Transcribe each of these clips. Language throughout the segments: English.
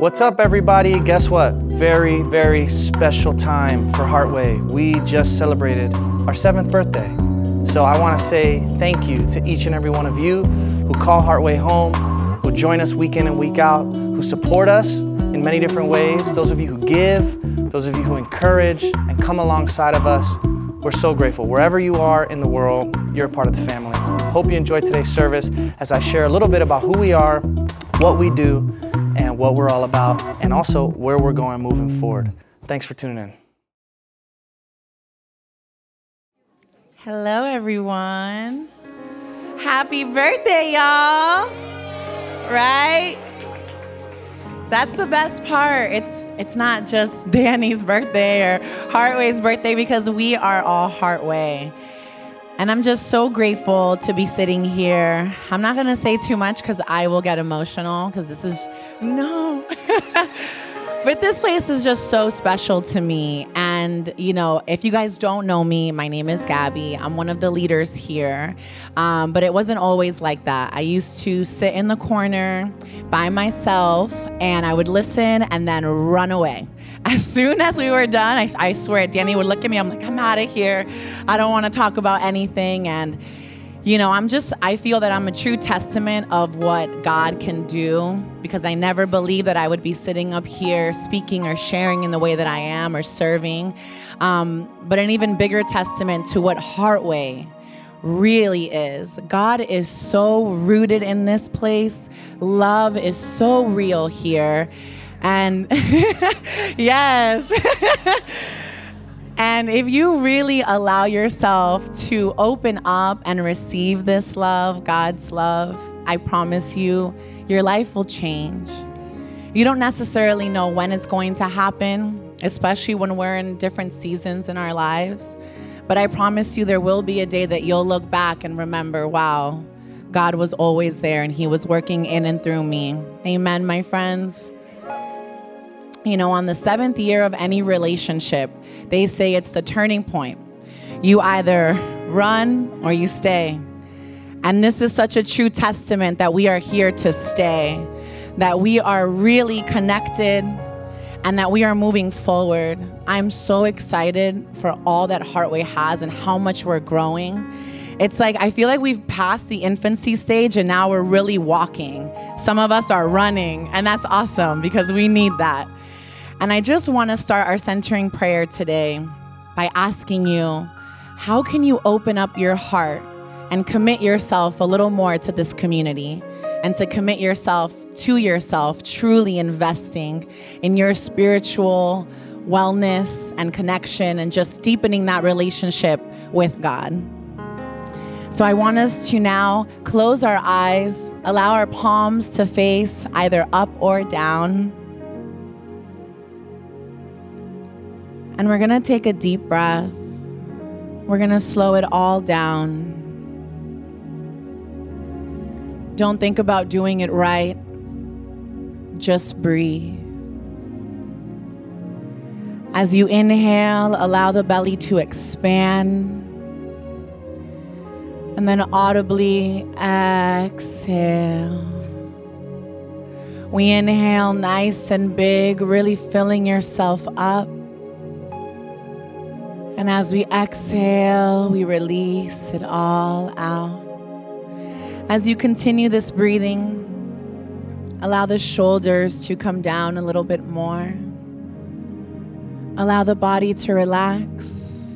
What's up, everybody? Guess what? Very, very special time for Heartway. We just celebrated our seventh birthday. So I want to say thank you to each and every one of you who call Heartway home, who join us week in and week out, who support us in many different ways, those of you who give, those of you who encourage and come alongside of us. We're so grateful. Wherever you are in the world, you're a part of the family. Hope you enjoyed today's service as I share a little bit about who we are, what we do, and what we're all about, and also where we're going moving forward. Thanks for tuning in. Hello, everyone. Happy birthday, y'all. Right? That's the best part. It's it's not just Danny's birthday or Heartway's birthday because we are all Heartway. And I'm just so grateful to be sitting here. I'm not going to say too much cuz I will get emotional cuz this is no. but this place is just so special to me. And, you know, if you guys don't know me, my name is Gabby. I'm one of the leaders here. Um, but it wasn't always like that. I used to sit in the corner by myself and I would listen and then run away. As soon as we were done, I, I swear, Danny would look at me. I'm like, I'm out of here. I don't want to talk about anything. And, you know, I'm just, I feel that I'm a true testament of what God can do because I never believed that I would be sitting up here speaking or sharing in the way that I am or serving. Um, but an even bigger testament to what Heartway really is. God is so rooted in this place, love is so real here. And yes. And if you really allow yourself to open up and receive this love, God's love, I promise you, your life will change. You don't necessarily know when it's going to happen, especially when we're in different seasons in our lives. But I promise you, there will be a day that you'll look back and remember, wow, God was always there and He was working in and through me. Amen, my friends. You know, on the seventh year of any relationship, they say it's the turning point. You either run or you stay. And this is such a true testament that we are here to stay, that we are really connected, and that we are moving forward. I'm so excited for all that Heartway has and how much we're growing. It's like I feel like we've passed the infancy stage and now we're really walking. Some of us are running, and that's awesome because we need that. And I just want to start our centering prayer today by asking you how can you open up your heart and commit yourself a little more to this community? And to commit yourself to yourself, truly investing in your spiritual wellness and connection and just deepening that relationship with God. So I want us to now close our eyes, allow our palms to face either up or down. And we're going to take a deep breath. We're going to slow it all down. Don't think about doing it right. Just breathe. As you inhale, allow the belly to expand. And then audibly exhale. We inhale nice and big, really filling yourself up. And as we exhale, we release it all out. As you continue this breathing, allow the shoulders to come down a little bit more. Allow the body to relax.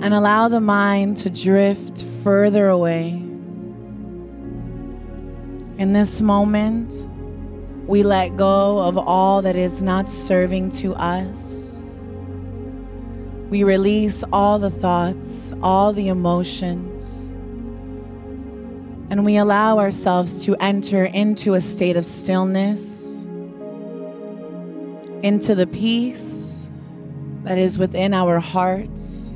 And allow the mind to drift further away. In this moment, we let go of all that is not serving to us. We release all the thoughts, all the emotions, and we allow ourselves to enter into a state of stillness, into the peace that is within our hearts,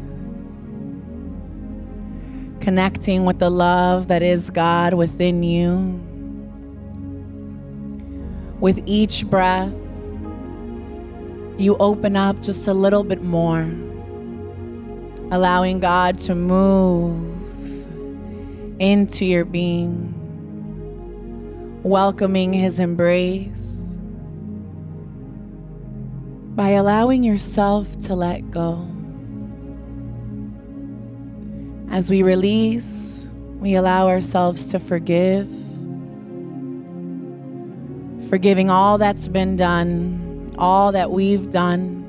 connecting with the love that is God within you. With each breath, you open up just a little bit more allowing God to move into your being, welcoming His embrace, by allowing yourself to let go. As we release, we allow ourselves to forgive, forgiving all that's been done, all that we've done,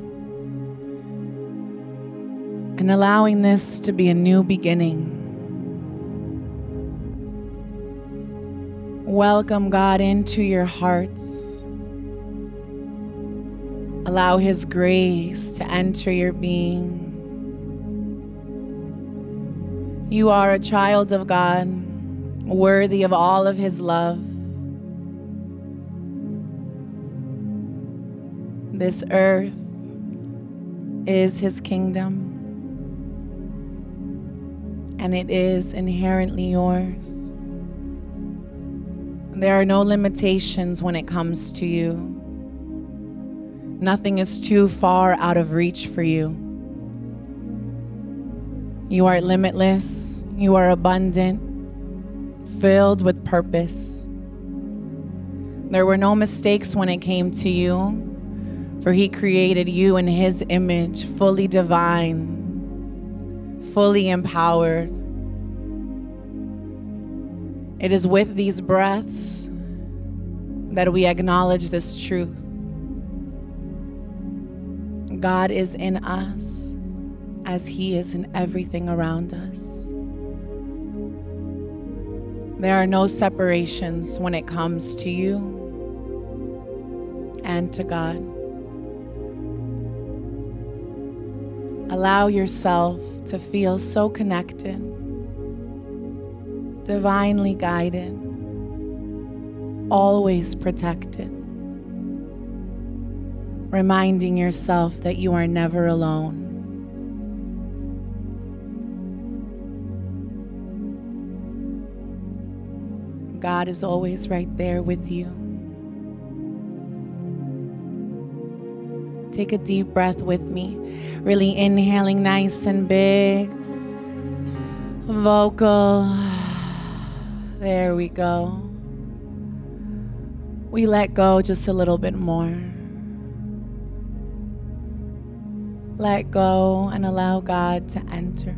and allowing this to be a new beginning. Welcome God into your hearts. Allow His grace to enter your being. You are a child of God, worthy of all of His love. This earth is His kingdom, and it is inherently yours. There are no limitations when it comes to you. Nothing is too far out of reach for you. You are limitless. You are abundant, filled with purpose. There were no mistakes when it came to you, for He created you in His image, fully divine, fully empowered. It is with these breaths that we acknowledge this truth. God is in us as He is in everything around us. There are no separations when it comes to you and to God. Allow yourself to feel so connected, divinely guided, always protected, reminding yourself that you are never alone. God is always right there with you. Take a deep breath with me. Really inhaling nice and big. Vocal. There we go. We let go just a little bit more. Let go and allow God to enter.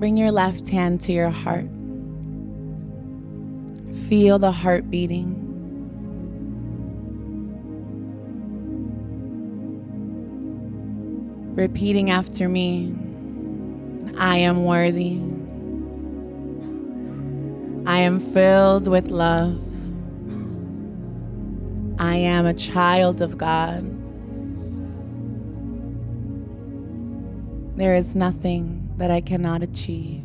Bring your left hand to your heart. Feel the heart beating. Repeating after me I am worthy. I am filled with love. I am a child of God. There is nothing that I cannot achieve.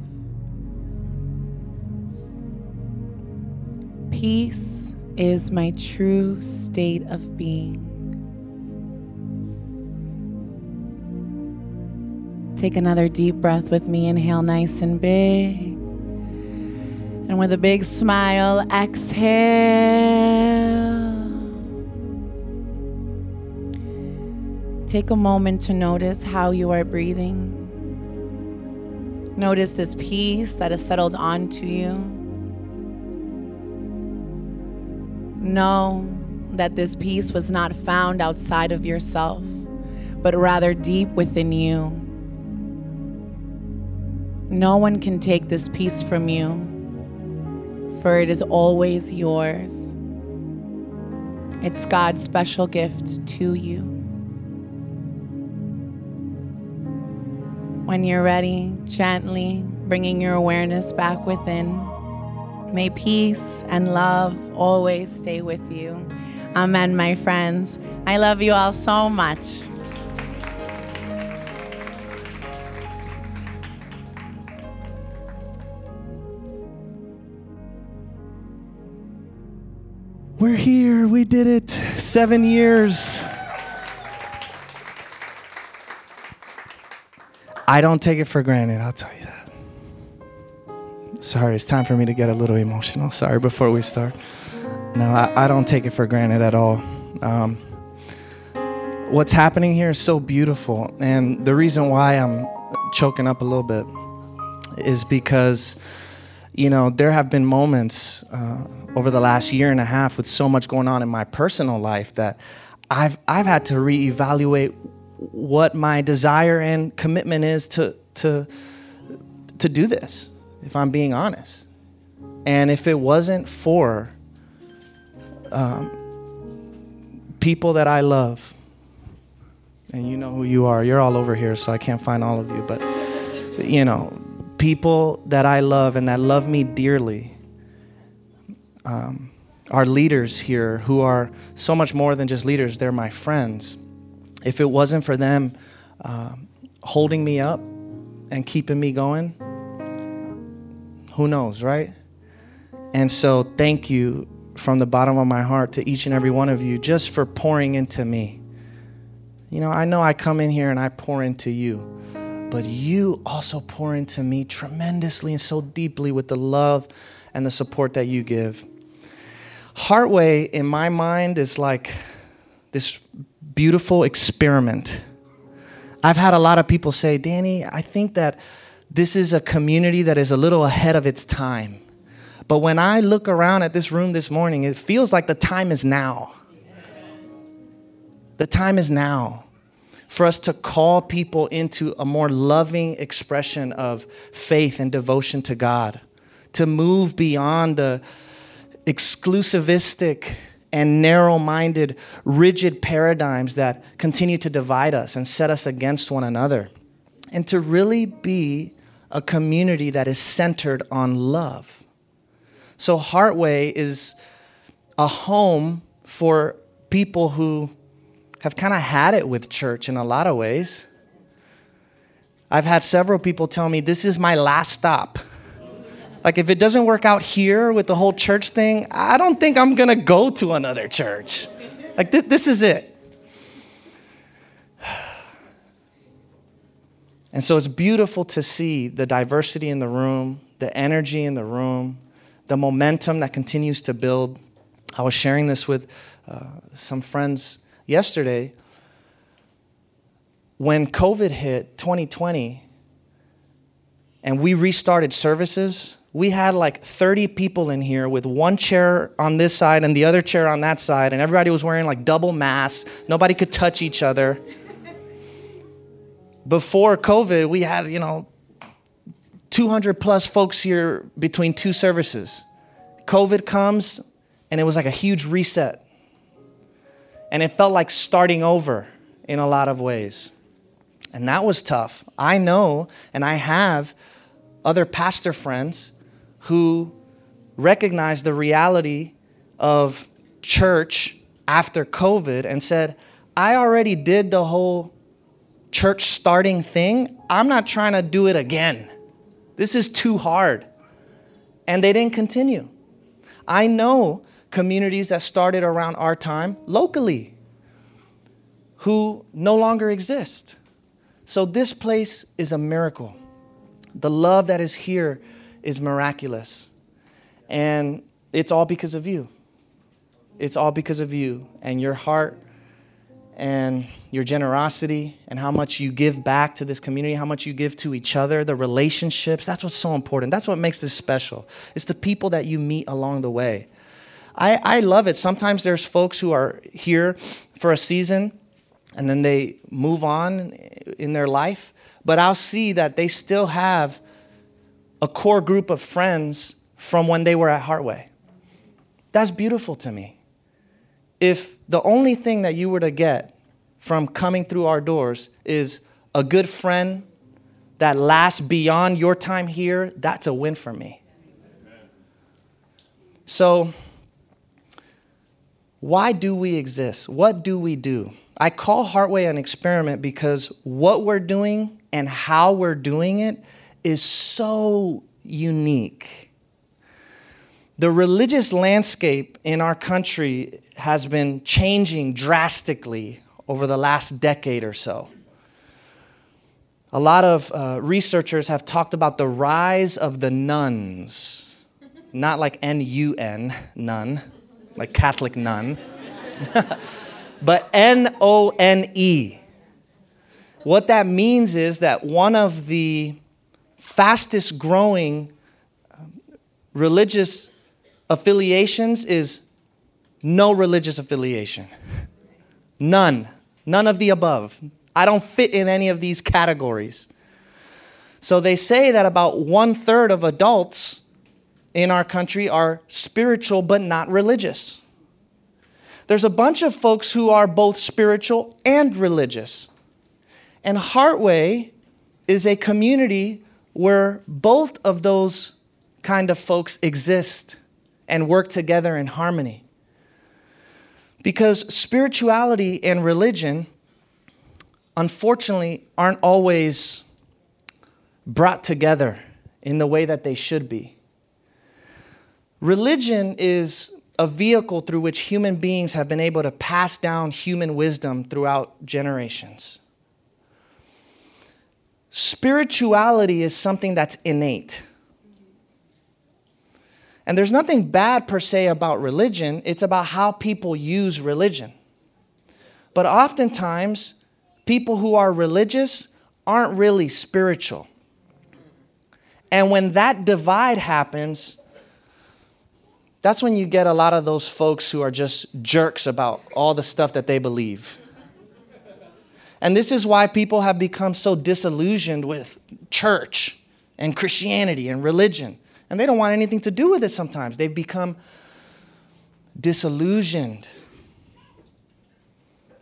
Peace is my true state of being. Take another deep breath with me. Inhale nice and big. And with a big smile, exhale. Take a moment to notice how you are breathing. Notice this peace that has settled onto you. Know that this peace was not found outside of yourself, but rather deep within you. No one can take this peace from you, for it is always yours. It's God's special gift to you. When you're ready, gently bringing your awareness back within. May peace and love always stay with you. Amen, my friends. I love you all so much. We're here. We did it. Seven years. I don't take it for granted, I'll tell you that. Sorry, it's time for me to get a little emotional. Sorry, before we start. No, I, I don't take it for granted at all. Um, what's happening here is so beautiful. And the reason why I'm choking up a little bit is because you know, there have been moments uh, over the last year and a half with so much going on in my personal life that I've, I've had to reevaluate what my desire and commitment is to, to, to do this, if I'm being honest. And if it wasn't for um, people that I love, and you know who you are, you're all over here, so I can't find all of you, but you know, people that I love and that love me dearly. Um, our leaders here who are so much more than just leaders, they're my friends. If it wasn't for them uh, holding me up and keeping me going, who knows, right? And so, thank you from the bottom of my heart to each and every one of you just for pouring into me. You know, I know I come in here and I pour into you, but you also pour into me tremendously and so deeply with the love and the support that you give. Heartway, in my mind, is like this beautiful experiment. I've had a lot of people say, Danny, I think that this is a community that is a little ahead of its time. But when I look around at this room this morning, it feels like the time is now. The time is now for us to call people into a more loving expression of faith and devotion to God, to move beyond the exclusivistic and narrow minded, rigid paradigms that continue to divide us and set us against one another, and to really be a community that is centered on love. So, Heartway is a home for people who have kind of had it with church in a lot of ways. I've had several people tell me, This is my last stop. Like, if it doesn't work out here with the whole church thing, I don't think I'm gonna go to another church. Like, th- this is it. And so it's beautiful to see the diversity in the room, the energy in the room, the momentum that continues to build. I was sharing this with uh, some friends yesterday. When COVID hit 2020 and we restarted services, we had like 30 people in here with one chair on this side and the other chair on that side, and everybody was wearing like double masks. Nobody could touch each other. Before COVID, we had, you know, 200 plus folks here between two services. COVID comes, and it was like a huge reset. And it felt like starting over in a lot of ways. And that was tough. I know, and I have other pastor friends who recognized the reality of church after COVID and said, I already did the whole church starting thing. I'm not trying to do it again. This is too hard. And they didn't continue. I know communities that started around our time locally who no longer exist. So this place is a miracle. The love that is here is miraculous. And it's all because of you. It's all because of you and your heart and your generosity and how much you give back to this community, how much you give to each other, the relationships. That's what's so important. That's what makes this special. It's the people that you meet along the way. I, I love it. Sometimes there's folks who are here for a season and then they move on in their life, but I'll see that they still have a core group of friends from when they were at Heartway. That's beautiful to me. If the only thing that you were to get from coming through our doors is a good friend that lasts beyond your time here, that's a win for me. So, why do we exist? What do we do? I call Heartway an experiment because what we're doing and how we're doing it is so unique. The religious landscape in our country has been changing drastically over the last decade or so. A lot of uh, researchers have talked about the rise of the nuns, not like N U N, nun, like Catholic nun, but N O N E. What that means is that one of the fastest growing um, religious affiliations is no religious affiliation. None. None of the above. I don't fit in any of these categories. So they say that about one third of adults in our country are spiritual but not religious. There's a bunch of folks who are both spiritual and religious. And Heartway is a community where both of those kind of folks exist and work together in harmony. Because spirituality and religion, unfortunately, aren't always brought together in the way that they should be. Religion is a vehicle through which human beings have been able to pass down human wisdom throughout generations. Spirituality is something that's innate. And there's nothing bad per se about religion, it's about how people use religion. But oftentimes, people who are religious aren't really spiritual. And when that divide happens, that's when you get a lot of those folks who are just jerks about all the stuff that they believe. And this is why people have become so disillusioned with church and Christianity and religion. And they don't want anything to do with it sometimes. They've become disillusioned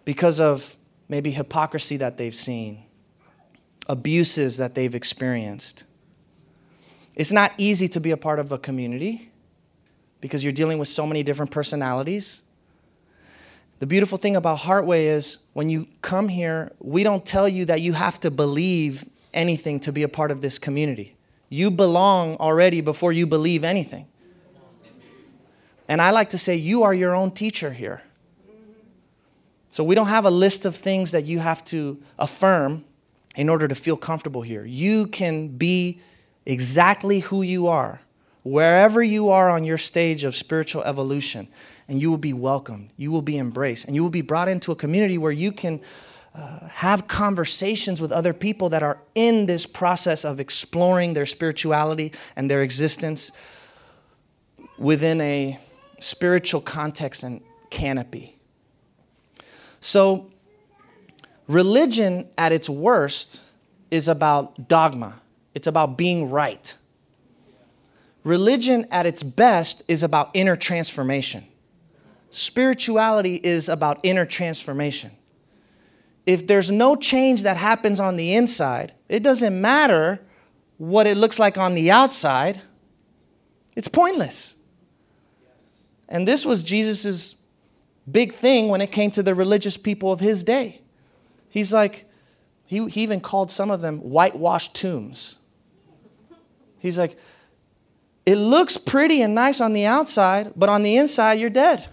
because of maybe hypocrisy that they've seen, abuses that they've experienced. It's not easy to be a part of a community because you're dealing with so many different personalities. The beautiful thing about Heartway is when you come here, we don't tell you that you have to believe anything to be a part of this community. You belong already before you believe anything. And I like to say, you are your own teacher here. So we don't have a list of things that you have to affirm in order to feel comfortable here. You can be exactly who you are wherever you are on your stage of spiritual evolution, and you will be welcomed, you will be embraced, and you will be brought into a community where you can uh, have conversations with other people that are in this process of exploring their spirituality and their existence within a spiritual context and canopy. So, religion at its worst is about dogma, it's about being right. Religion at its best is about inner transformation. Spirituality is about inner transformation. If there's no change that happens on the inside, it doesn't matter what it looks like on the outside, it's pointless. And this was Jesus' big thing when it came to the religious people of his day. He's like, he, he even called some of them whitewashed tombs. He's like, it looks pretty and nice on the outside, but on the inside, you're dead.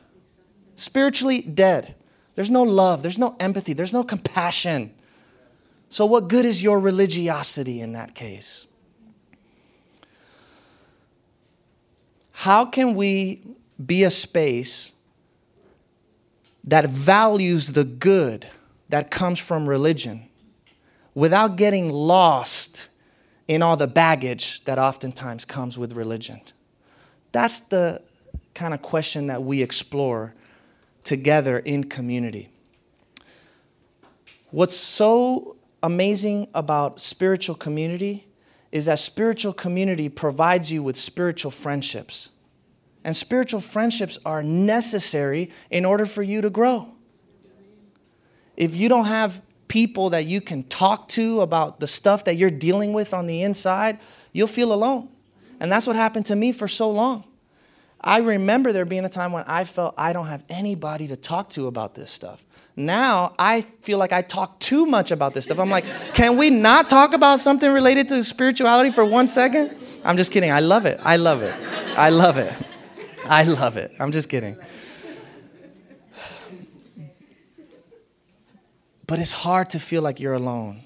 Spiritually dead. There's no love, there's no empathy, there's no compassion. So, what good is your religiosity in that case? How can we be a space that values the good that comes from religion without getting lost in all the baggage that oftentimes comes with religion? That's the kind of question that we explore together in community. What's so amazing about spiritual community is that spiritual community provides you with spiritual friendships. And spiritual friendships are necessary in order for you to grow. If you don't have people that you can talk to about the stuff that you're dealing with on the inside, you'll feel alone. And that's what happened to me for so long. I remember there being a time when I felt I don't have anybody to talk to about this stuff. Now I feel like I talk too much about this stuff. I'm like, can we not talk about something related to spirituality for one second? I'm just kidding. I love it. I love it. I love it. I love it. I'm just kidding. But it's hard to feel like you're alone.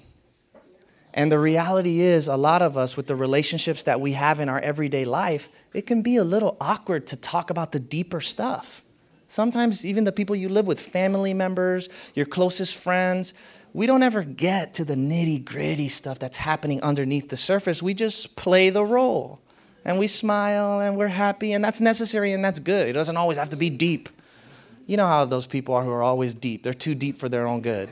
And the reality is, a lot of us, with the relationships that we have in our everyday life, it can be a little awkward to talk about the deeper stuff. Sometimes, even the people you live with, family members, your closest friends, we don't ever get to the nitty gritty stuff that's happening underneath the surface. We just play the role. and we smile and we're happy, and that's necessary and that's good. It doesn't always have to be deep. You know how those people are who are always deep. They're too deep for their own good.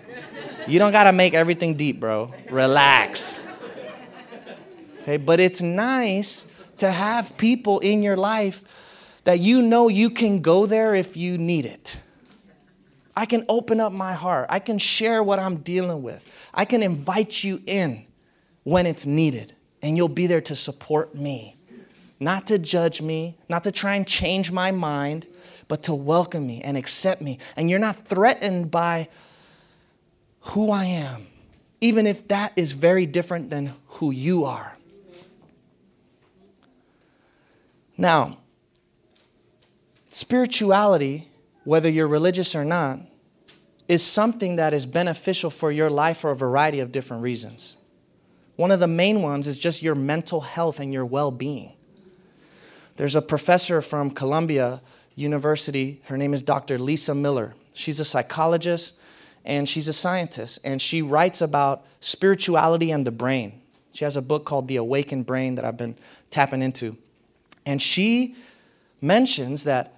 You don't got to make everything deep, bro. Relax. Okay, but it's nice to have people in your life that you know you can go there if you need it. I can open up my heart. I can share what I'm dealing with. I can invite you in when it's needed, and you'll be there to support me. Not to judge me, not to try and change my mind, but to welcome me and accept me. And you're not threatened by who I am, even if that is very different than who you are. Now, spirituality, whether you're religious or not, is something that is beneficial for your life for a variety of different reasons. One of the main ones is just your mental health and your well being. There's a professor from Columbia University, her name is Dr. Lisa Miller. She's a psychologist and she's a scientist, and she writes about spirituality and the brain. She has a book called The Awakened Brain that I've been tapping into. And she mentions that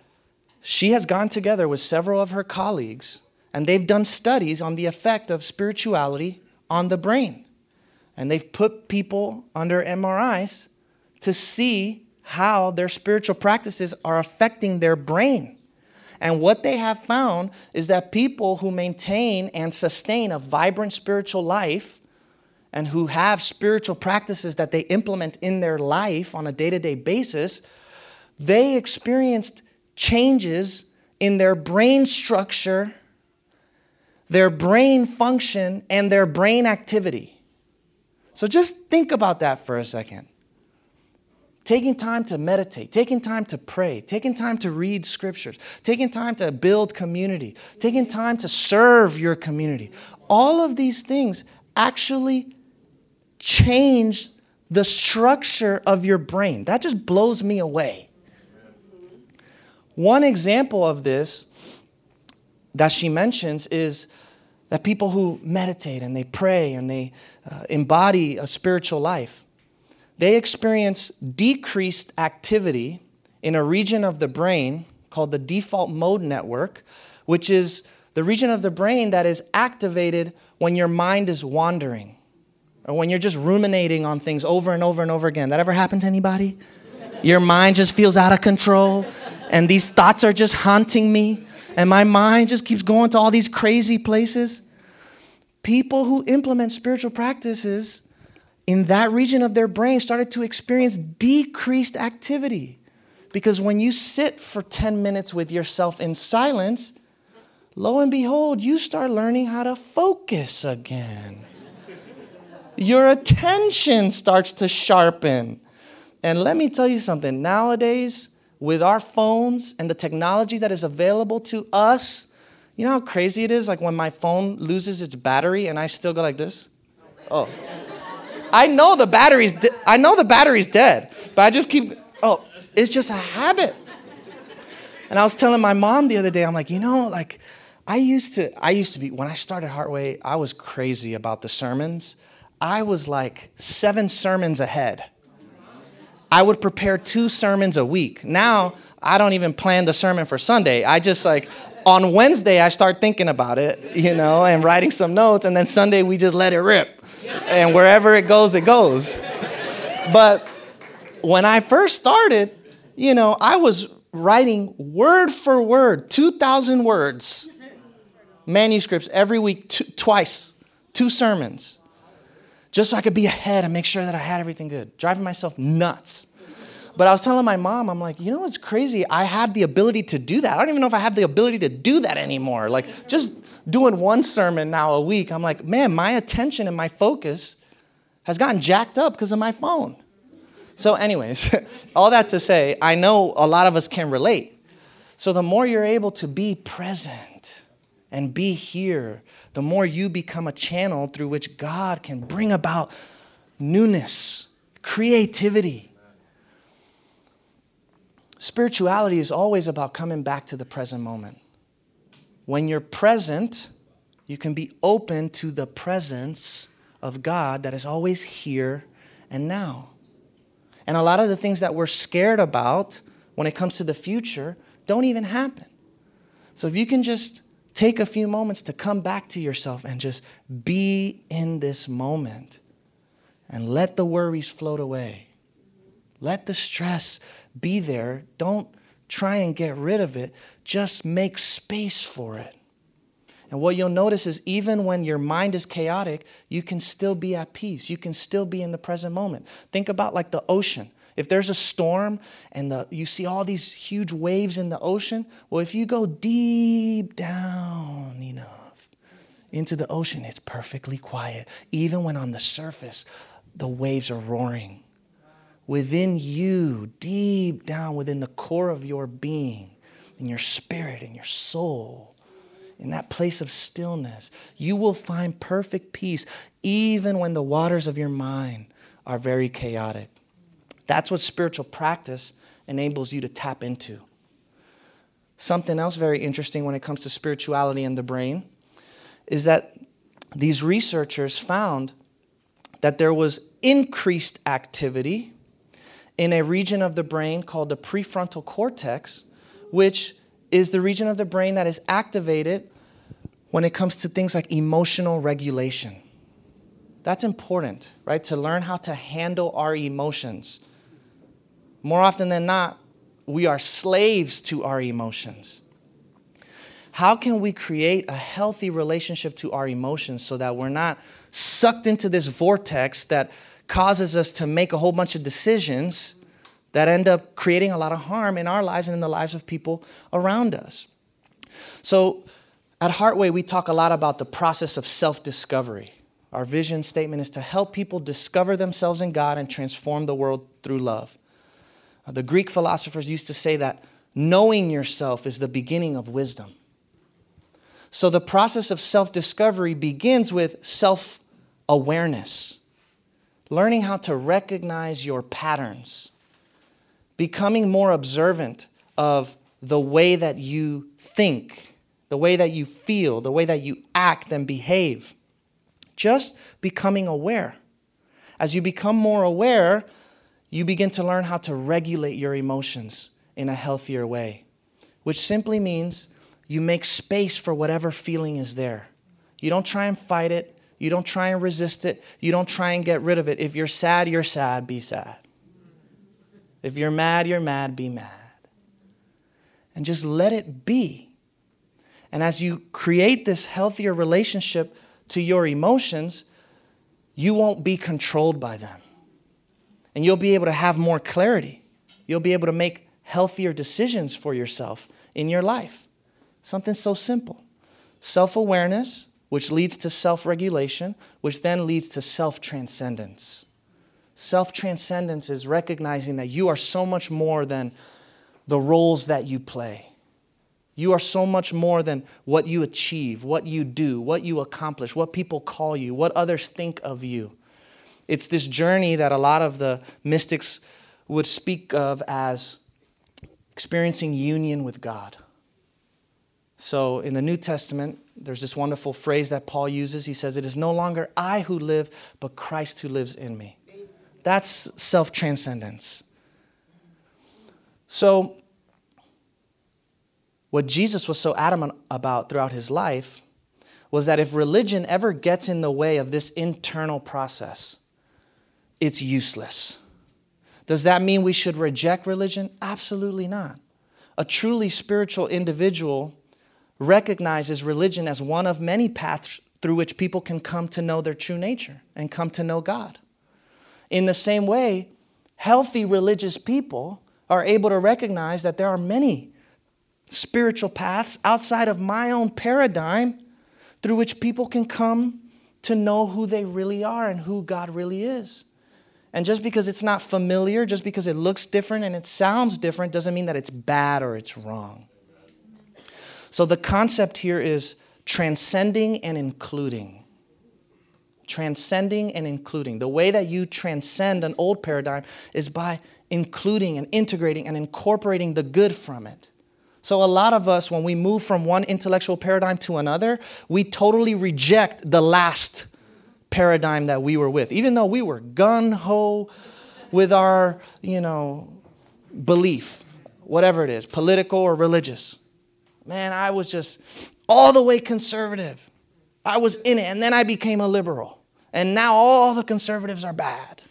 she has gone together with several of her colleagues and they've done studies on the effect of spirituality on the brain. And they've put people under MRIs to see how their spiritual practices are affecting their brain. And what they have found is that people who maintain and sustain a vibrant spiritual life and who have spiritual practices that they implement in their life on a day to day basis, they experienced changes in their brain structure, their brain function, and their brain activity. So just think about that for a second. Taking time to meditate, taking time to pray, taking time to read scriptures, taking time to build community, taking time to serve your community. All of these things actually change the structure of your brain. That just blows me away. One example of this that she mentions is that people who meditate and they pray and they uh, embody a spiritual life, they experience decreased activity in a region of the brain called the default mode network, which is the region of the brain that is activated when your mind is wandering or when you're just ruminating on things over and over and over again. That ever happened to anybody? Your mind just feels out of control and these thoughts are just haunting me, and my mind just keeps going to all these crazy places. People who implement spiritual practices in that region of their brain started to experience decreased activity. Because when you sit for 10 minutes with yourself in silence, lo and behold, you start learning how to focus again. Your attention starts to sharpen. And let me tell you something nowadays, with our phones and the technology that is available to us, you know how crazy it is? Like when my phone loses its battery and I still go like this? Oh. I know the battery's de- I know the battery's dead, but I just keep oh, it's just a habit. And I was telling my mom the other day, I'm like, you know, like I used to I used to be when I started Heartway, I was crazy about the sermons. I was like 7 sermons ahead. I would prepare two sermons a week. Now, I don't even plan the sermon for Sunday. I just like, on Wednesday, I start thinking about it, you know, and writing some notes, and then Sunday, we just let it rip. And wherever it goes, it goes. But when I first started, you know, I was writing word for word, 2,000 words, manuscripts every week, twice, two sermons just so I could be ahead and make sure that I had everything good, driving myself nuts. But I was telling my mom, I'm like, you know what's crazy? I had the ability to do that. I don't even know if I have the ability to do that anymore. Like, just doing one sermon now a week, I'm like, man, my attention and my focus has gotten jacked up because of my phone. So, anyways, all that to say, I know a lot of us can relate. So, the more you're able to be present and be here the more you become a channel through which God can bring about newness, creativity. Spirituality is always about coming back to the present moment. When you're present, you can be open to the presence of God that is always here and now. And a lot of the things that we're scared about when it comes to the future don't even happen. So if you can just take a few moments to come back to yourself and just be in this moment and let the worries float away. Let the stress be there. Don't try and get rid of it, just make space for it. And what you'll notice is even when your mind is chaotic, you can still be at peace. You can still be in the present moment. Think about like the ocean. If there's a storm and the, you see all these huge waves in the ocean, well, if you go deep down enough into the ocean, it's perfectly quiet. Even when on the surface, the waves are roaring. Within you, deep down within the core of your being, in your spirit, in your soul, in that place of stillness, you will find perfect peace even when the waters of your mind are very chaotic. That's what spiritual practice enables you to tap into. Something else very interesting when it comes to spirituality and the brain is that these researchers found that there was increased activity in a region of the brain called the prefrontal cortex, which is the region of the brain that is activated when it comes to things like emotional regulation. That's important, right? To learn how to handle our emotions. More often than not, we are slaves to our emotions. How can we create a healthy relationship to our emotions so that we're not sucked into this vortex that causes us to make a whole bunch of decisions that end up creating a lot of harm in our lives and in the lives of people around us. So, at Heartway, we talk a lot about the process of self discovery. Our vision statement is to help people discover themselves in God and transform the world through love. Uh, the Greek philosophers used to say that knowing yourself is the beginning of wisdom. So, the process of self discovery begins with self awareness, learning how to recognize your patterns, becoming more observant of the way that you think, the way that you feel, the way that you act and behave. Just becoming aware. As you become more aware, you begin to learn how to regulate your emotions in a healthier way, which simply means you make space for whatever feeling is there. You don't try and fight it. You don't try and resist it. You don't try and get rid of it. If you're sad, you're sad, be sad. If you're mad, you're mad, be mad. And just let it be. And as you create this healthier relationship to your emotions, you won't be controlled by them. And you'll be able to have more clarity. You'll be able to make healthier decisions for yourself in your life. Something so simple self awareness which leads to self regulation, which then leads to self transcendence. Self transcendence is recognizing that you are so much more than the roles that you play. You are so much more than what you achieve, what you do, what you accomplish, what people call you, what others think of you. It's this journey that a lot of the mystics would speak of as experiencing union with God. So in the New Testament, there's this wonderful phrase that Paul uses. He says, It is no longer I who live, but Christ who lives in me. That's self transcendence. So, what Jesus was so adamant about throughout his life was that if religion ever gets in the way of this internal process, it's useless. Does that mean we should reject religion? Absolutely not. A truly spiritual individual recognizes religion as one of many paths through which people can come to know their true nature and come to know God. In the same way, healthy religious people are able to recognize that there are many spiritual paths outside of my own paradigm through which people can come to know who they really are and who God really is. And just because it's not familiar, just because it looks different and it sounds different, doesn't mean that it's bad or it's wrong. So the concept here is transcending and including. Transcending and including. The way that you transcend an old paradigm is by including and integrating and incorporating the good from it. So, a lot of us, when we move from one intellectual paradigm to another, we totally reject the last paradigm that we were with. Even though we were gun ho, with our, you know, belief, whatever it is, political or religious. Man, I was just all the way conservative. I was in it, and then I became a liberal. And now all the conservatives are bad.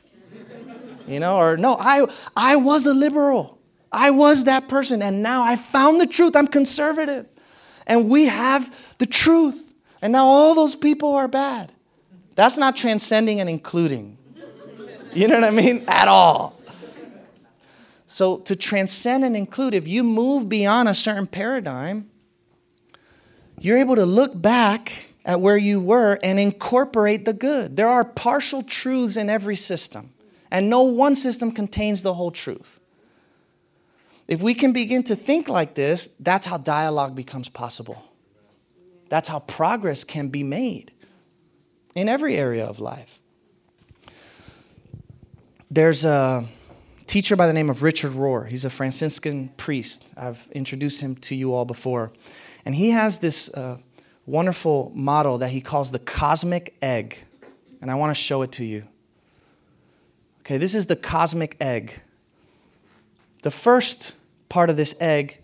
You know, or no, I I was a liberal. I was that person, and now I found the truth. I'm conservative. And we have the truth. And now all those people are bad. That's not transcending and including. You know what I mean? At all. So, to transcend and include, if you move beyond a certain paradigm, you're able to look back at where you were and incorporate the good. There are partial truths in every system, and no one system contains the whole truth. If we can begin to think like this, that's how dialogue becomes possible. That's how progress can be made in every area of life. There's a teacher by the name of Richard Rohr. He's a Franciscan priest. I've introduced him to you all before. And he has this uh, wonderful model that he calls the cosmic egg. And I want to show it to you. Okay, this is the cosmic egg. The first part of this egg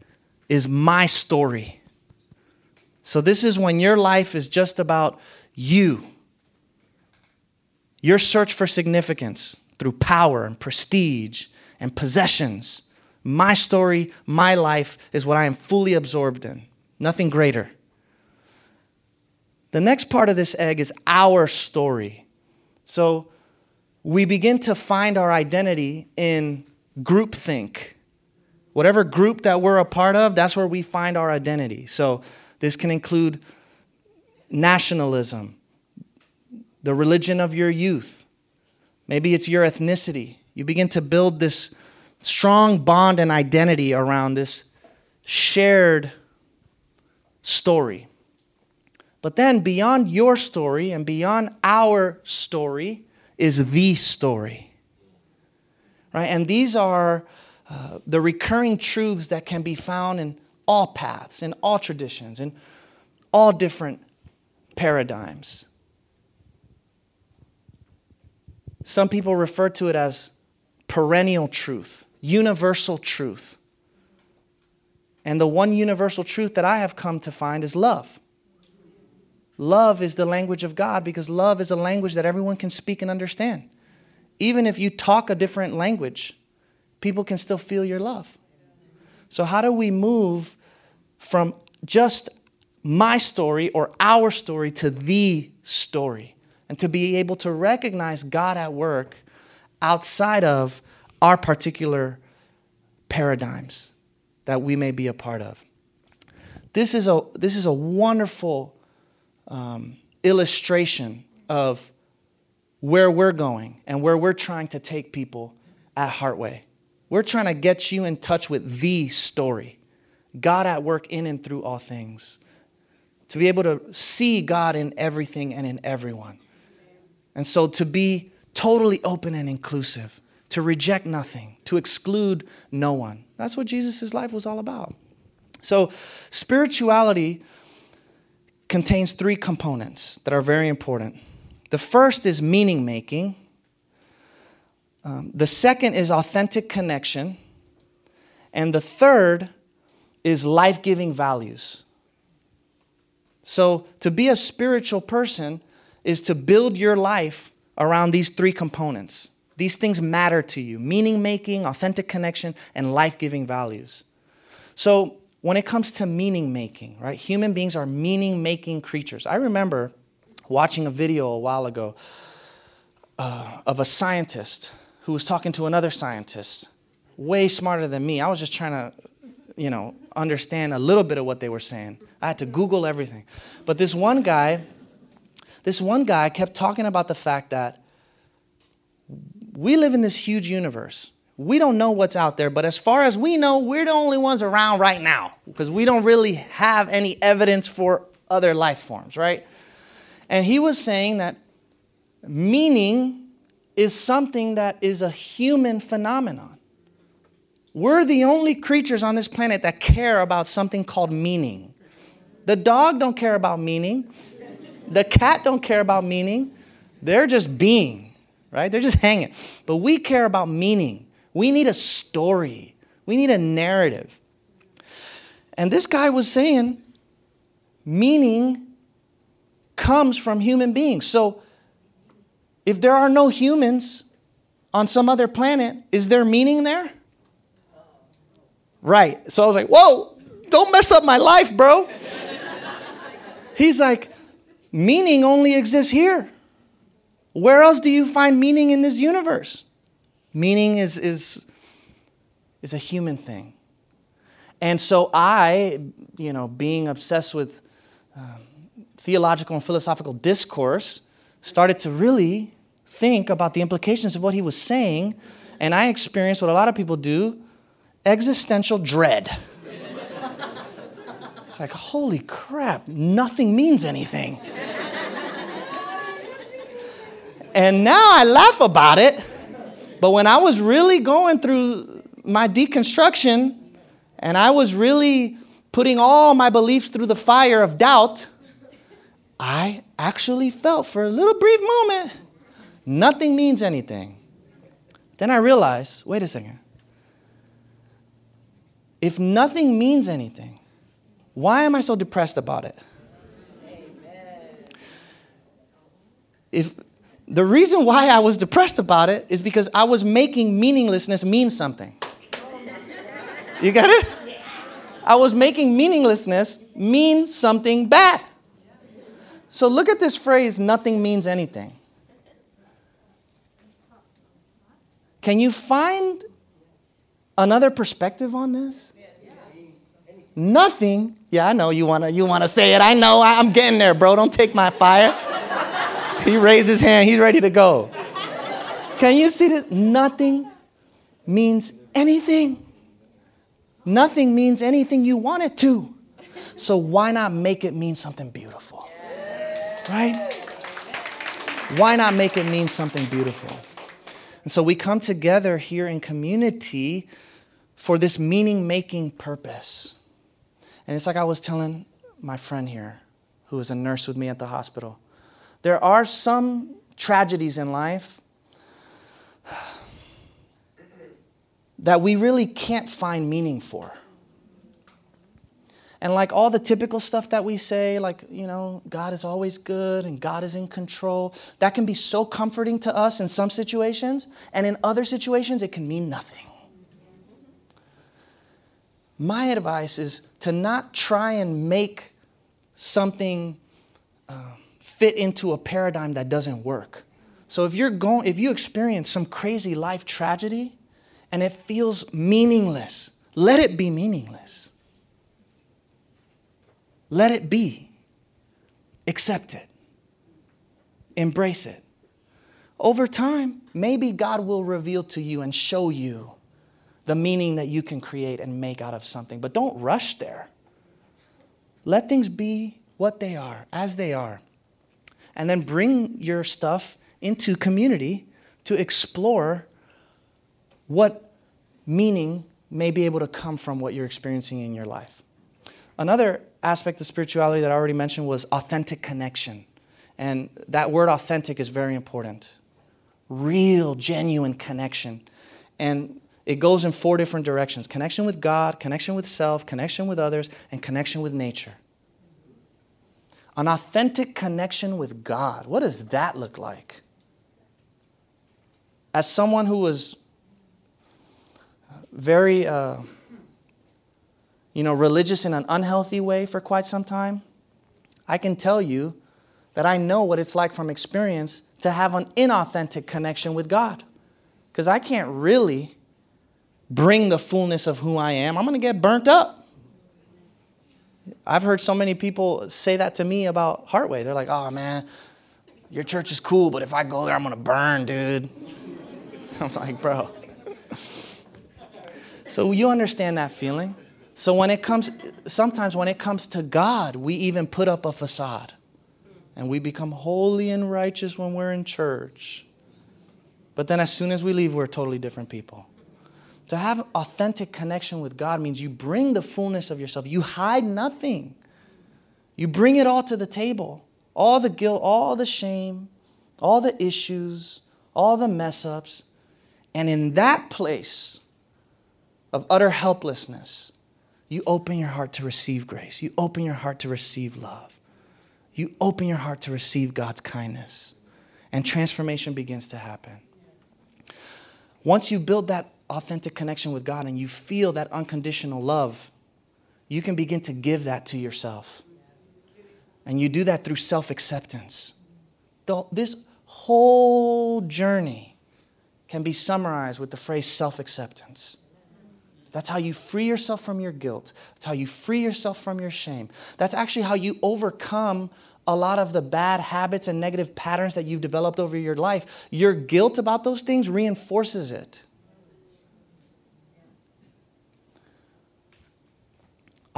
is my story. So, this is when your life is just about you, your search for significance through power and prestige and possessions. My story, my life is what I am fully absorbed in, nothing greater. The next part of this egg is our story. So we begin to find our identity in groupthink. Whatever group that we're a part of, that's where we find our identity. So this can include nationalism, the religion of your youth. Maybe it's your ethnicity. You begin to build this strong bond and identity around this shared story. But then beyond your story and beyond our story is the story. Right? And these are uh, the recurring truths that can be found in all paths, in all traditions, in all different paradigms. Some people refer to it as perennial truth, universal truth. And the one universal truth that I have come to find is love. Love is the language of God because love is a language that everyone can speak and understand. Even if you talk a different language, people can still feel your love. So, how do we move from just my story or our story to the story? And to be able to recognize God at work outside of our particular paradigms that we may be a part of. This is a, this is a wonderful um, illustration of where we're going and where we're trying to take people at Heartway. We're trying to get you in touch with the story God at work in and through all things. To be able to see God in everything and in everyone. And so to be totally open and inclusive, to reject nothing, to exclude no one. That's what Jesus' life was all about. So, spirituality contains three components that are very important. The first is meaning making, um, the second is authentic connection, and the third is life giving values. So, to be a spiritual person is to build your life around these three components. These things matter to you meaning making, authentic connection, and life giving values. So, when it comes to meaning making, right? Human beings are meaning making creatures. I remember watching a video a while ago uh, of a scientist who was talking to another scientist, way smarter than me. I was just trying to, you know, understand a little bit of what they were saying. I had to Google everything. But this one guy, this one guy kept talking about the fact that we live in this huge universe we don't know what's out there, but as far as we know, we're the only ones around right now because we don't really have any evidence for other life forms, right? And he was saying that meaning is something that is a human phenomenon. We're the only creatures on this planet that care about something called meaning. The dog don't care about meaning. The cat don't care about meaning. They're just being. right? They're just hanging. But we care about meaning. We need a story, we need a narrative. And this guy was saying, meaning comes from human beings. So if there are no humans on some other planet, is there meaning there? Right. So I was like, whoa, don't mess up my life, bro. He's like, meaning only exists here. Where else do you find meaning in this universe? Meaning is, is, is a human thing. And so I, you know, being obsessed with um, theological and philosophical discourse, started to really think about the implications of what he was saying. And I experienced what a lot of people do existential dread. It's like, holy crap, nothing means anything. and now I laugh about it. But when I was really going through my deconstruction and I was really putting all my beliefs through the fire of doubt, I actually felt for a little brief moment nothing means anything. Then I realized wait a second. If nothing means anything, why am I so depressed about it? If the reason why I was depressed about it is because I was making meaninglessness mean something. You get it? I was making meaninglessness mean something bad. So look at this phrase nothing means anything. Can you find another perspective on this? Nothing. Yeah, I know you wanna you wanna say it. I know. I'm getting there, bro. Don't take my fire. he raised his hand. He's ready to go. Can you see that? Nothing means anything. Nothing means anything you want it to. So why not make it mean something beautiful? Right? Why not make it mean something beautiful? And so we come together here in community for this meaning making purpose. And it's like I was telling my friend here, who is a nurse with me at the hospital. There are some tragedies in life that we really can't find meaning for. And like all the typical stuff that we say, like, you know, God is always good and God is in control, that can be so comforting to us in some situations. And in other situations, it can mean nothing. My advice is to not try and make something uh, fit into a paradigm that doesn't work. So if you're going, if you experience some crazy life tragedy and it feels meaningless, let it be meaningless. Let it be. Accept it. Embrace it. Over time, maybe God will reveal to you and show you the meaning that you can create and make out of something. But don't rush there. Let things be what they are, as they are. And then bring your stuff into community to explore what meaning may be able to come from what you're experiencing in your life. Another aspect of spirituality that I already mentioned was authentic connection. And that word authentic is very important. Real, genuine connection. And it goes in four different directions connection with God, connection with self, connection with others, and connection with nature. An authentic connection with God. What does that look like? As someone who was very. Uh, you know, religious in an unhealthy way for quite some time, I can tell you that I know what it's like from experience to have an inauthentic connection with God. Because I can't really bring the fullness of who I am. I'm going to get burnt up. I've heard so many people say that to me about Heartway. They're like, oh man, your church is cool, but if I go there, I'm going to burn, dude. I'm like, bro. So you understand that feeling? So when it comes, sometimes when it comes to God, we even put up a facade. And we become holy and righteous when we're in church. But then as soon as we leave, we're totally different people. To have authentic connection with God means you bring the fullness of yourself. You hide nothing. You bring it all to the table. All the guilt, all the shame, all the issues, all the mess ups. And in that place of utter helplessness, you open your heart to receive grace. You open your heart to receive love. You open your heart to receive God's kindness. And transformation begins to happen. Once you build that authentic connection with God and you feel that unconditional love, you can begin to give that to yourself. And you do that through self acceptance. This whole journey can be summarized with the phrase self acceptance. That's how you free yourself from your guilt. That's how you free yourself from your shame. That's actually how you overcome a lot of the bad habits and negative patterns that you've developed over your life. Your guilt about those things reinforces it.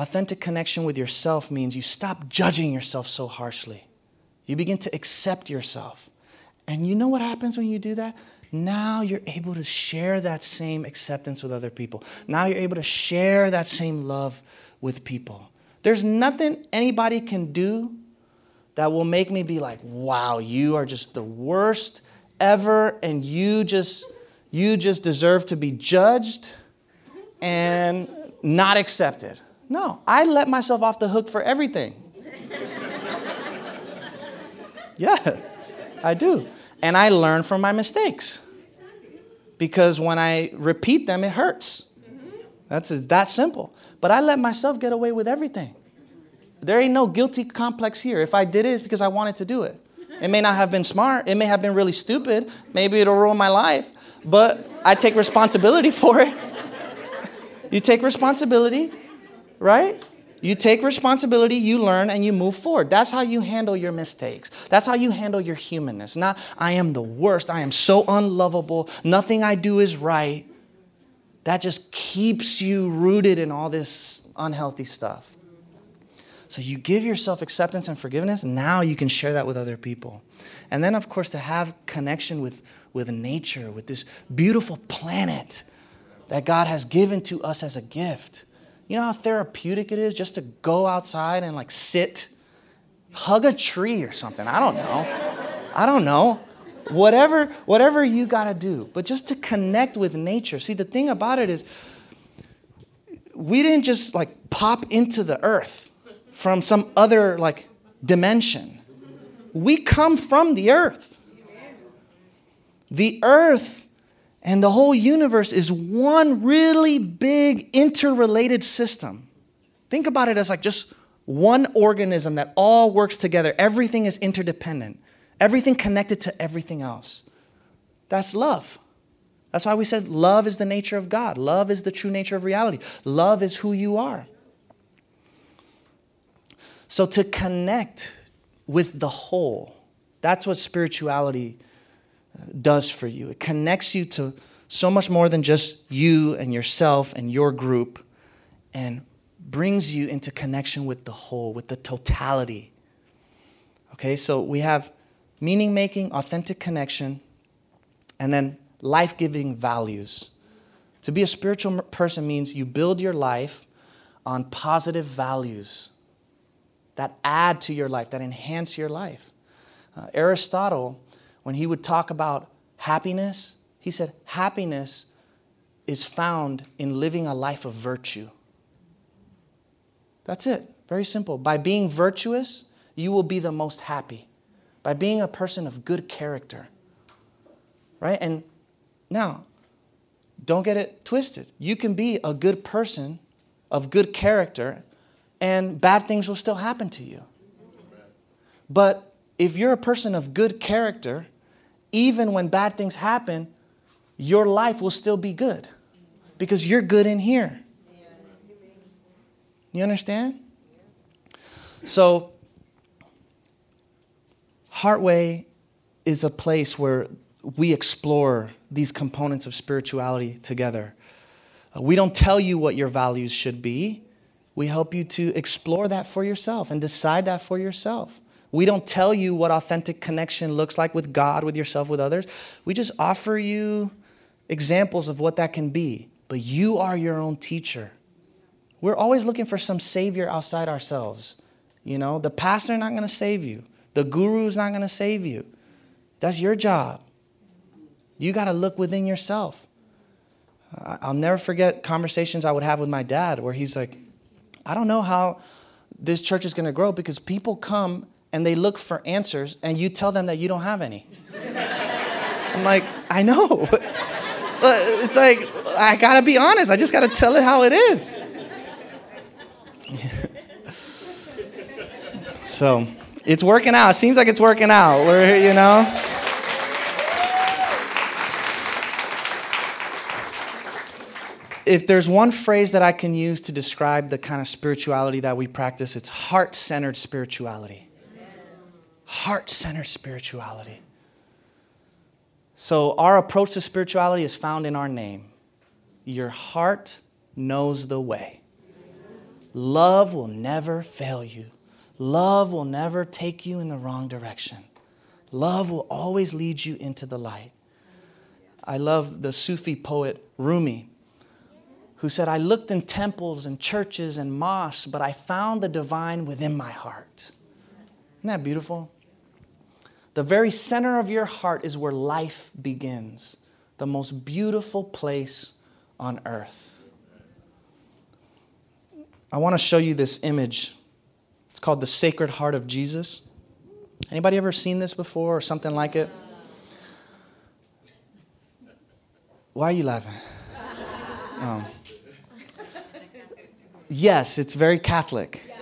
Authentic connection with yourself means you stop judging yourself so harshly. You begin to accept yourself. And you know what happens when you do that? Now you're able to share that same acceptance with other people. Now you're able to share that same love with people. There's nothing anybody can do that will make me be like, wow, you are just the worst ever, and you just you just deserve to be judged and not accepted. No, I let myself off the hook for everything. yeah, I do. And I learn from my mistakes. Because when I repeat them, it hurts. That's that simple. But I let myself get away with everything. There ain't no guilty complex here. If I did it, it's because I wanted to do it. It may not have been smart. It may have been really stupid. Maybe it'll ruin my life. But I take responsibility for it. You take responsibility right? You take responsibility, you learn, and you move forward. That's how you handle your mistakes. That's how you handle your humanness. Not, I am the worst. I am so unlovable. Nothing I do is right. That just keeps you rooted in all this unhealthy stuff. So you give yourself acceptance and forgiveness. Now you can share that with other people. And then, of course, to have connection with, with nature, with this beautiful planet that God has given to us as a gift you know how therapeutic it is just to go outside and like sit, hug a tree or something? I don't know. I don't know. Whatever, whatever you got to do, but just to connect with nature. See, the thing about it is, we didn't just like pop into the earth from some other like dimension. We come from the earth. The earth and the whole universe is one really big interrelated system. Think about it as like just one organism that all works together. Everything is interdependent, everything connected to everything else. That's love. That's why we said love is the nature of God. Love is the true nature of reality. Love is who you are. So to connect with the whole, that's what spirituality does for you. It connects you to so much more than just you and yourself and your group and brings you into connection with the whole, with the totality. Okay, so we have meaning making, authentic connection, and then life giving values. To be a spiritual person means you build your life on positive values that add to your life, that enhance your life. Uh, Aristotle when he would talk about happiness, he said, happiness is found in living a life of virtue. That's it. Very simple. By being virtuous, you will be the most happy. By being a person of good character. Right? And now, don't get it twisted. You can be a good person of good character, and bad things will still happen to you. But if you're a person of good character, even when bad things happen, your life will still be good because you're good in here. You understand? So, Heartway is a place where we explore these components of spirituality together. Uh, we don't tell you what your values should be. We help you to explore that for yourself and decide that for yourself. We don't tell you what authentic connection looks like with God, with yourself, with others. We just offer you examples of what that can be. But you are your own teacher. We're always looking for some savior outside ourselves. You know, the pastor not going to save you. The guru is not going to save you. That's your job. You got to look within yourself. I'll never forget conversations I would have with my dad where he's like, I don't know how this church is going to grow because people come and they look for answers and you tell them that you don't have any. I'm like, I know. but it's like, I got to be honest. I just got to tell it how it is. so it's working out. Seems like it's working out. We're, you know. if there's one phrase that I can use to describe the kind of spirituality that we practice, it's heart centered spirituality. Heart centered spirituality. So, our approach to spirituality is found in our name. Your heart knows the way. Love will never fail you, love will never take you in the wrong direction. Love will always lead you into the light. I love the Sufi poet Rumi who said, I looked in temples and churches and mosques, but I found the divine within my heart. Isn't that beautiful? The very center of your heart is where life begins, the most beautiful place on earth. I want to show you this image. It's called the Sacred Heart of Jesus. Anybody ever seen this before or something like it? Why are you laughing? Oh. Yes, it's very Catholic.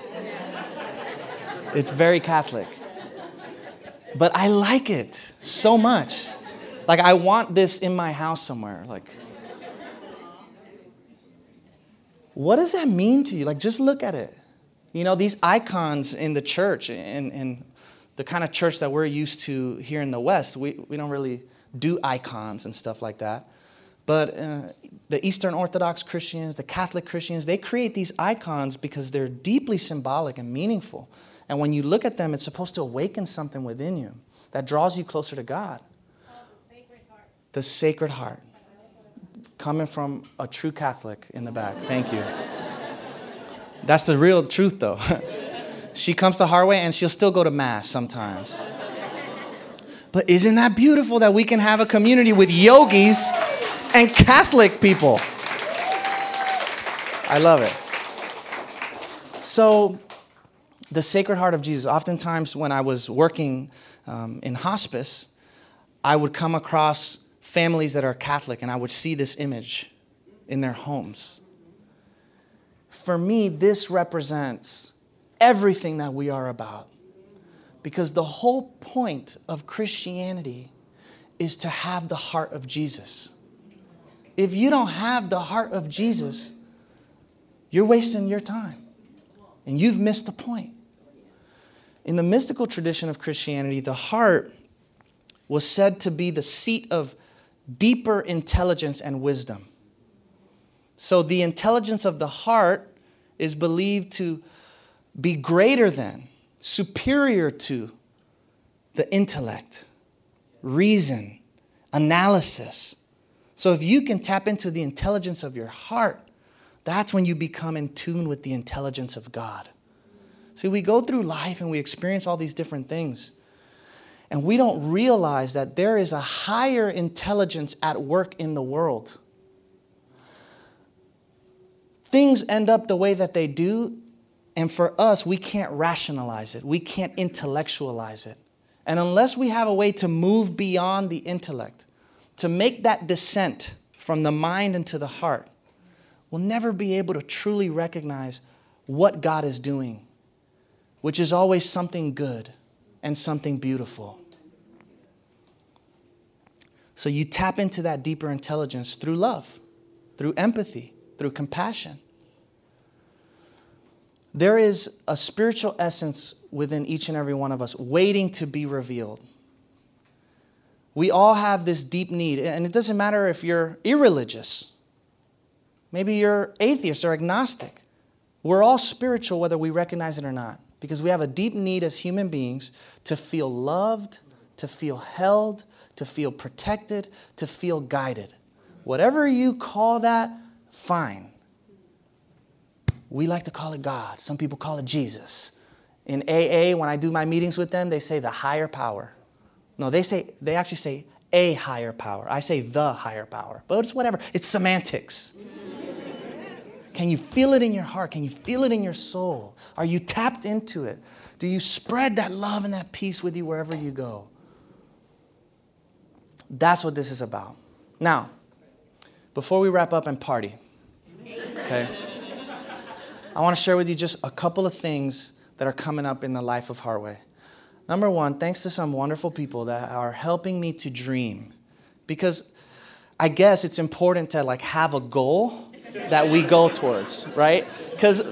It's very Catholic. But I like it so much. Like, I want this in my house somewhere. Like, what does that mean to you? Like, just look at it. You know, these icons in the church, and, in the kind of church that we're used to here in the West, we, we don't really do icons and stuff like that. But uh, the Eastern Orthodox Christians, the Catholic Christians, they create these icons because they're deeply symbolic and meaningful. And when you look at them, it's supposed to awaken something within you that draws you closer to God. The sacred, the sacred heart. Coming from a true Catholic in the back. Thank you. That's the real truth, though. she comes to Heartway and she'll still go to Mass sometimes. But isn't that beautiful that we can have a community with yogis and Catholic people. I love it. So, the Sacred Heart of Jesus, oftentimes when I was working um, in hospice, I would come across families that are Catholic and I would see this image in their homes. For me, this represents everything that we are about. Because the whole point of Christianity is to have the heart of Jesus. If you don't have the heart of Jesus, you're wasting your time and you've missed the point. In the mystical tradition of Christianity, the heart was said to be the seat of deeper intelligence and wisdom. So the intelligence of the heart is believed to be greater than, superior to the intellect, reason, analysis, so if you can tap into the intelligence of your heart, that's when you become in tune with the intelligence of God. See, we go through life and we experience all these different things. And we don't realize that there is a higher intelligence at work in the world. Things end up the way that they do, and for us, we can't rationalize it, we can't intellectualize it. And unless we have a way to move beyond the intellect, to make that descent from the mind into the heart, we'll never be able to truly recognize what God is doing, which is always something good and something beautiful. So you tap into that deeper intelligence through love, through empathy, through compassion. There is a spiritual essence within each and every one of us waiting to be revealed. We all have this deep need, and it doesn't matter if you're irreligious. Maybe you're atheist or agnostic. We're all spiritual whether we recognize it or not because we have a deep need as human beings to feel loved, to feel held, to feel protected, to feel guided. Whatever you call that, fine. We like to call it God. Some people call it Jesus. In AA, when I do my meetings with them, they say the higher power. No, they say they actually say a higher power. I say the higher power, but it's whatever. It's semantics. Can you feel it in your heart? Can you feel it in your soul? Are you tapped into it? Do you spread that love and that peace with you wherever you go? That's what this is about. Now, before we wrap up and party, okay, I want to share with you just a couple of things that are coming up in the life of Heartway. Number one, thanks to some wonderful people that are helping me to dream. Because I guess it's important to like have a goal that we go towards, right? Because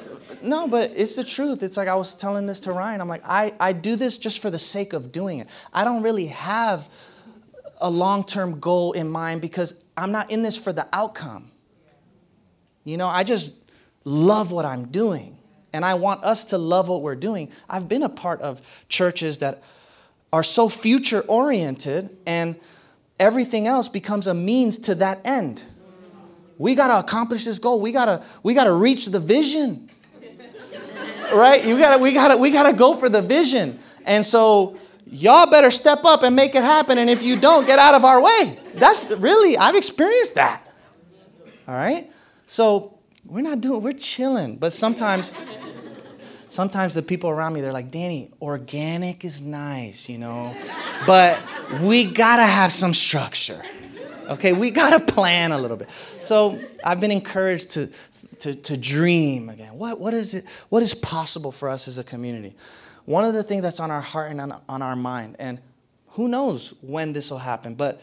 no, but it's the truth. It's like I was telling this to Ryan. I'm like, I, I do this just for the sake of doing it. I don't really have a long term goal in mind because I'm not in this for the outcome. You know, I just love what I'm doing. And I want us to love what we're doing. I've been a part of churches that are so future oriented, and everything else becomes a means to that end. We got to accomplish this goal. We got to we got to reach the vision. right? You got to we got to we got to go for the vision. And so y'all better step up and make it happen and if you don't, get out of our way. That's really I've experienced that. All right? So, we're not doing we're chilling, but sometimes sometimes the people around me they're like danny organic is nice you know but we gotta have some structure Okay, we got to plan a little bit. So I've been encouraged to, to, to dream again. What, what, is it, what is possible for us as a community? One of the things that's on our heart and on, on our mind, and who knows when this will happen, but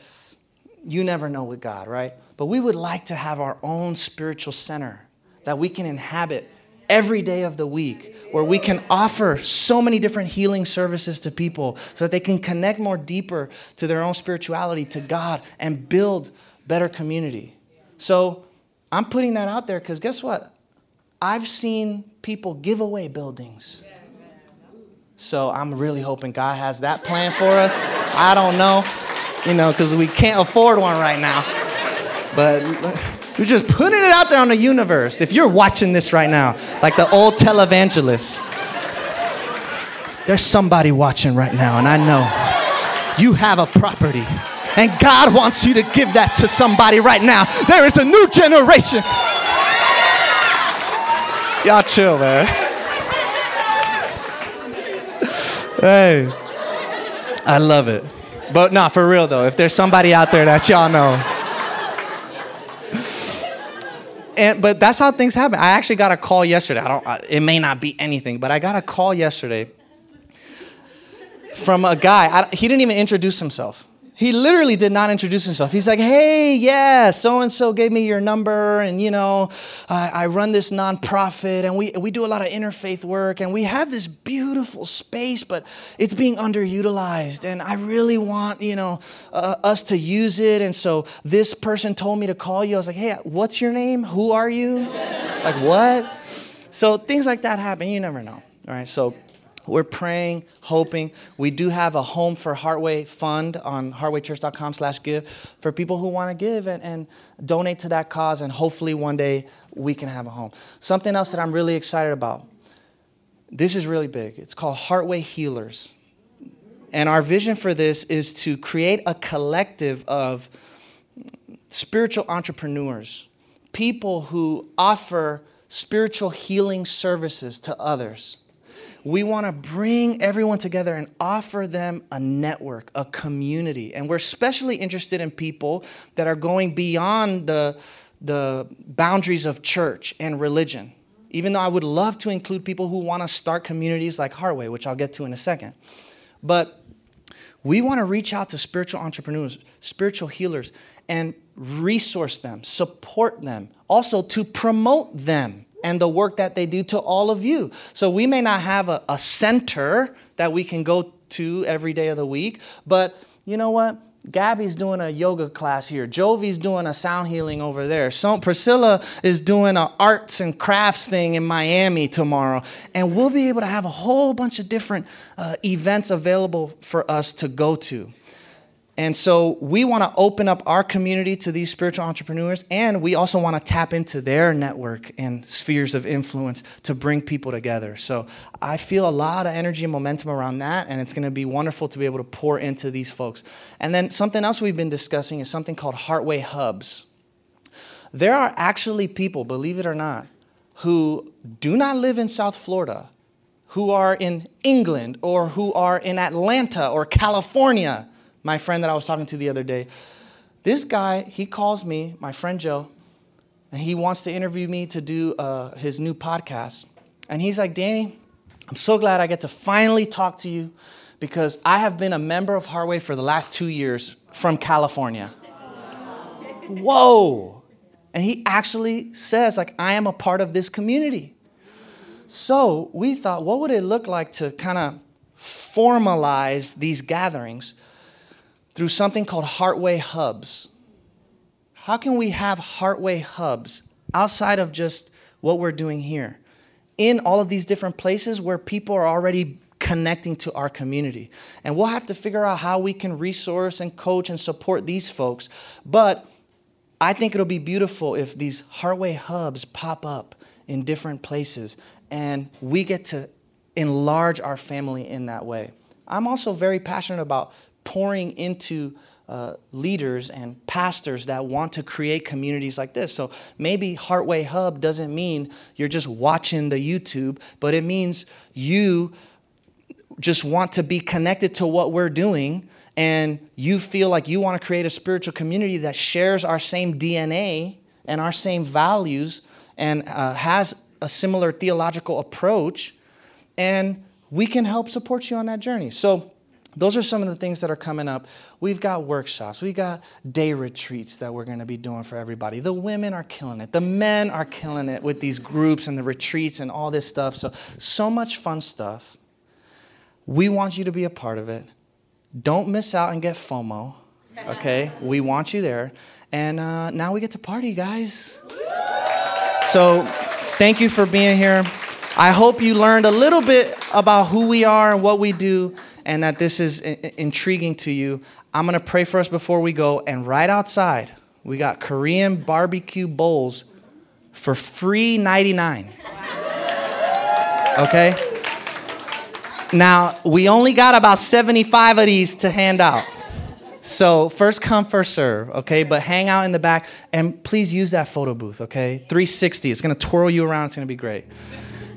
you never know with God, right? But we would like to have our own spiritual center that we can inhabit every day of the week where we can offer so many different healing services to people so that they can connect more deeper to their own spirituality, to God, and build better community. So I'm putting that out there because guess what? I've seen people give away buildings. So I'm really hoping God has that plan for us. I don't know, you know, because we can't afford one right now. But you're just putting it out there on the universe. If you're watching this right now, like the old televangelists, there's somebody watching right now, and I know you have a property. And God wants you to give that to somebody right now. There is a new generation. Y'all chill, man. Hey, I love it. But not for real though. If there's somebody out there that y'all know, and but that's how things happen. I actually got a call yesterday. I don't. It may not be anything, but I got a call yesterday from a guy. I, he didn't even introduce himself. He literally did not introduce himself. He's like, hey, yeah, so and so gave me your number, and you know, I, I, run this nonprofit, and we, we do a lot of interfaith work, and we have this beautiful space, but it's being underutilized, and I really want, you know, uh, us to use it. And so this person told me to call you. I was like, hey, what's your name? Who are you? like, what? So things like that happen. You never know. All right, so we're praying, hoping. We do have a Home for Heartway fund on heartwaychurch.com slash give for people who want to give and, and donate to that cause, and hopefully one day we can have a home. Something else that I'm really excited about. This is really big. It's called Heartway Healers. And our vision for this is to create a collective of spiritual entrepreneurs, people who offer spiritual healing services to others we want to bring everyone together and offer them a network, a community. And we're especially interested in people that are going beyond the, the boundaries of church and religion. Even though I would love to include people who want to start communities like Heartway, which I'll get to in a second. But we want to reach out to spiritual entrepreneurs, spiritual healers, and resource them, support them, also to promote them and the work that they do to all of you. So we may not have a, a center that we can go to every day of the week, but you know what? Gabby's doing a yoga class here. Jovi's doing a sound healing over there. So Priscilla is doing an arts and crafts thing in Miami tomorrow. And we'll be able to have a whole bunch of different uh, events available for us to go to. And so we want to open up our community to these spiritual entrepreneurs, and we also want to tap into their network and spheres of influence to bring people together. So I feel a lot of energy and momentum around that, and it's going to be wonderful to be able to pour into these folks. And then something else we've been discussing is something called Heartway Hubs. There are actually people, believe it or not, who do not live in South Florida, who are in England, or who are in Atlanta or California my friend that I was talking to the other day. This guy, he calls me, my friend Joe, and he wants to interview me to do uh, his new podcast. And he's like, Danny, I'm so glad I get to finally talk to you because I have been a member of Heartway for the last two years from California. Whoa. And he actually says, like, I am a part of this community. So we thought, what would it look like to kind of formalize these gatherings? Through something called Heartway Hubs. How can we have Heartway Hubs outside of just what we're doing here? In all of these different places where people are already connecting to our community. And we'll have to figure out how we can resource and coach and support these folks. But I think it'll be beautiful if these Heartway Hubs pop up in different places and we get to enlarge our family in that way. I'm also very passionate about pouring into uh, leaders and pastors that want to create communities like this. So maybe Heartway Hub doesn't mean you're just watching the YouTube, but it means you just want to be connected to what we're doing and you feel like you want to create a spiritual community that shares our same DNA and our same values and uh, has a similar theological approach, and we can help support you on that journey. So, those are some of the things that are coming up. We've got workshops, we've got day retreats that we're going to be doing for everybody. The women are killing it, the men are killing it with these groups and the retreats and all this stuff. So, so much fun stuff. We want you to be a part of it. Don't miss out and get FOMO, okay? we want you there. And uh, now we get to party, guys. So, thank you for being here. I hope you learned a little bit about who we are and what we do and that this is intriguing to you, I'm going to pray for us before we go. And right outside, we got Korean barbecue bowls for free 99. Okay? Now, we only got about 75 of these to hand out. So, first come, first serve, okay? But hang out in the back and please use that photo booth, okay? 360. It's gonna twirl you around, it's gonna be great.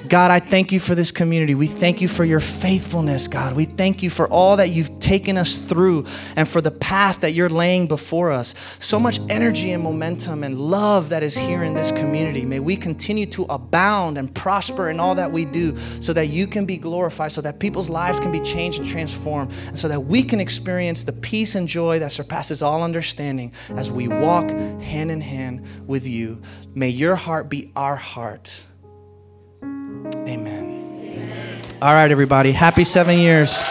God, I thank you for this community. We thank you for your faithfulness, God. We thank you for all that you've taken us through and for the path that you're laying before us. So much energy and momentum and love that is here in this community. May we continue to abound and prosper in all that we do so that you can be glorified, so that people's lives can be changed and transformed, and so that we can experience the peace and joy that surpasses all understanding as we walk hand in hand with you. May your heart be our heart. Amen. Amen. All right, everybody. Happy seven years.